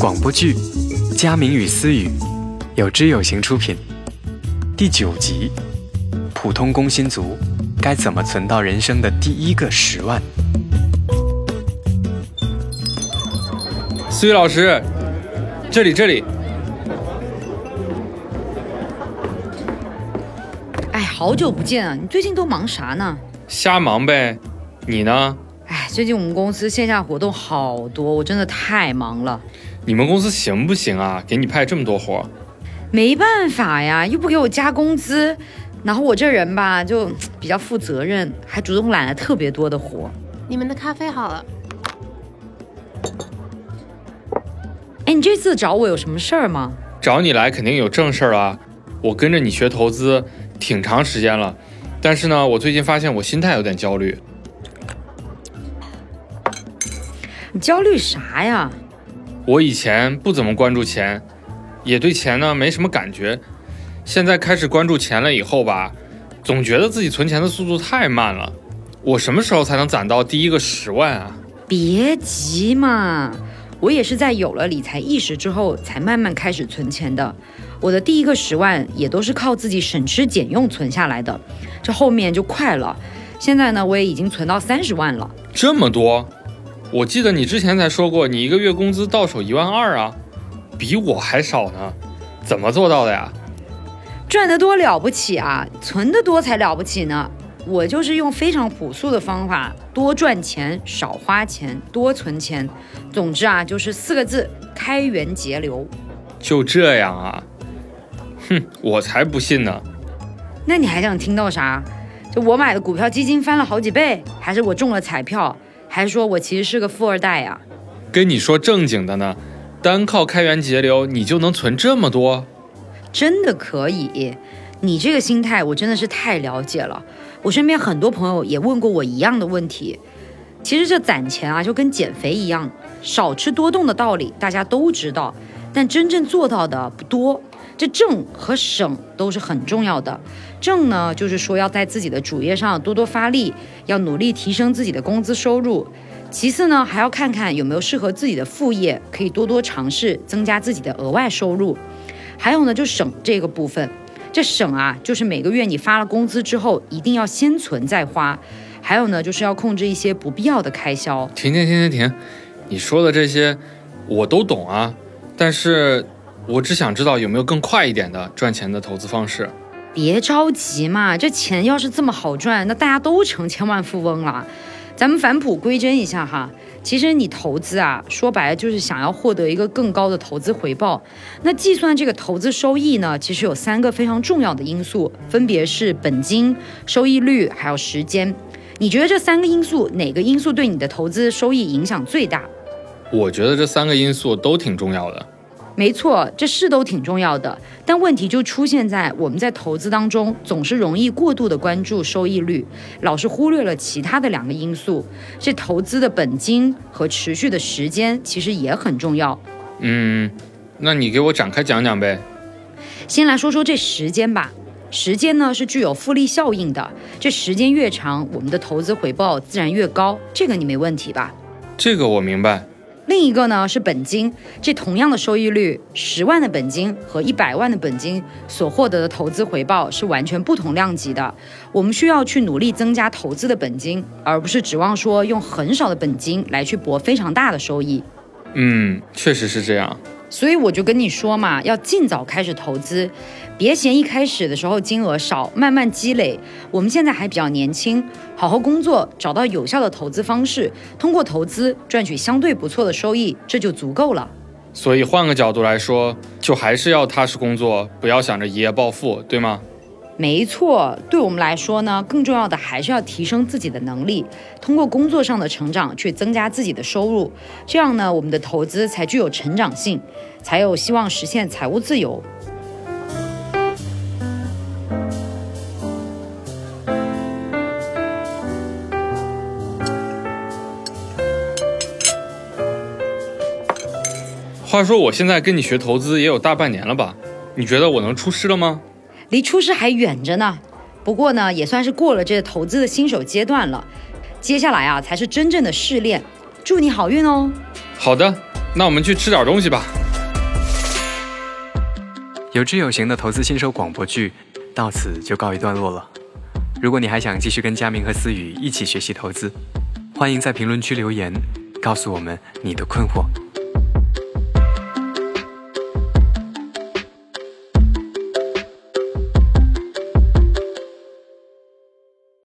广播剧《佳明与思雨》有知有行出品，第九集：普通工薪族该怎么存到人生的第一个十万？思雨老师，这里这里。哎，好久不见啊！你最近都忙啥呢？瞎忙呗。你呢？哎，最近我们公司线下活动好多，我真的太忙了。你们公司行不行啊？给你派这么多活？没办法呀，又不给我加工资。然后我这人吧，就比较负责任，还主动揽了特别多的活。你们的咖啡好了。哎，你这次找我有什么事儿吗？找你来肯定有正事儿啊。我跟着你学投资挺长时间了，但是呢，我最近发现我心态有点焦虑。你焦虑啥呀？我以前不怎么关注钱，也对钱呢没什么感觉。现在开始关注钱了以后吧，总觉得自己存钱的速度太慢了。我什么时候才能攒到第一个十万啊？别急嘛，我也是在有了理财意识之后才慢慢开始存钱的。我的第一个十万也都是靠自己省吃俭用存下来的，这后面就快了。现在呢，我也已经存到三十万了，这么多。我记得你之前才说过，你一个月工资到手一万二啊，比我还少呢，怎么做到的呀？赚得多了不起啊，存得多才了不起呢。我就是用非常朴素的方法，多赚钱，少花钱，多存钱。总之啊，就是四个字：开源节流。就这样啊？哼，我才不信呢。那你还想听到啥？就我买的股票基金翻了好几倍，还是我中了彩票？还说我其实是个富二代呀？跟你说正经的呢，单靠开源节流，你就能存这么多？真的可以？你这个心态我真的是太了解了。我身边很多朋友也问过我一样的问题。其实这攒钱啊，就跟减肥一样，少吃多动的道理大家都知道，但真正做到的不多。这挣和省都是很重要的。挣呢，就是说要在自己的主业上多多发力，要努力提升自己的工资收入。其次呢，还要看看有没有适合自己的副业，可以多多尝试增加自己的额外收入。还有呢，就省这个部分。这省啊，就是每个月你发了工资之后，一定要先存再花。还有呢，就是要控制一些不必要的开销。停停停停停，你说的这些我都懂啊，但是。我只想知道有没有更快一点的赚钱的投资方式。别着急嘛，这钱要是这么好赚，那大家都成千万富翁了。咱们返璞归真一下哈，其实你投资啊，说白了就是想要获得一个更高的投资回报。那计算这个投资收益呢，其实有三个非常重要的因素，分别是本金、收益率还有时间。你觉得这三个因素哪个因素对你的投资收益影响最大？我觉得这三个因素都挺重要的。没错，这是都挺重要的，但问题就出现在我们在投资当中总是容易过度的关注收益率，老是忽略了其他的两个因素。这投资的本金和持续的时间其实也很重要。嗯，那你给我展开讲讲呗。先来说说这时间吧，时间呢是具有复利效应的，这时间越长，我们的投资回报自然越高，这个你没问题吧？这个我明白。另一个呢是本金，这同样的收益率，十万的本金和一百万的本金所获得的投资回报是完全不同量级的。我们需要去努力增加投资的本金，而不是指望说用很少的本金来去博非常大的收益。嗯，确实是这样。所以我就跟你说嘛，要尽早开始投资，别嫌一开始的时候金额少，慢慢积累。我们现在还比较年轻，好好工作，找到有效的投资方式，通过投资赚取相对不错的收益，这就足够了。所以换个角度来说，就还是要踏实工作，不要想着一夜暴富，对吗？没错，对我们来说呢，更重要的还是要提升自己的能力，通过工作上的成长去增加自己的收入，这样呢，我们的投资才具有成长性，才有希望实现财务自由。话说，我现在跟你学投资也有大半年了吧？你觉得我能出师了吗？离出师还远着呢，不过呢，也算是过了这投资的新手阶段了。接下来啊，才是真正的试炼。祝你好运哦！好的，那我们去吃点东西吧。有知有行的投资新手广播剧到此就告一段落了。如果你还想继续跟佳明和思雨一起学习投资，欢迎在评论区留言，告诉我们你的困惑。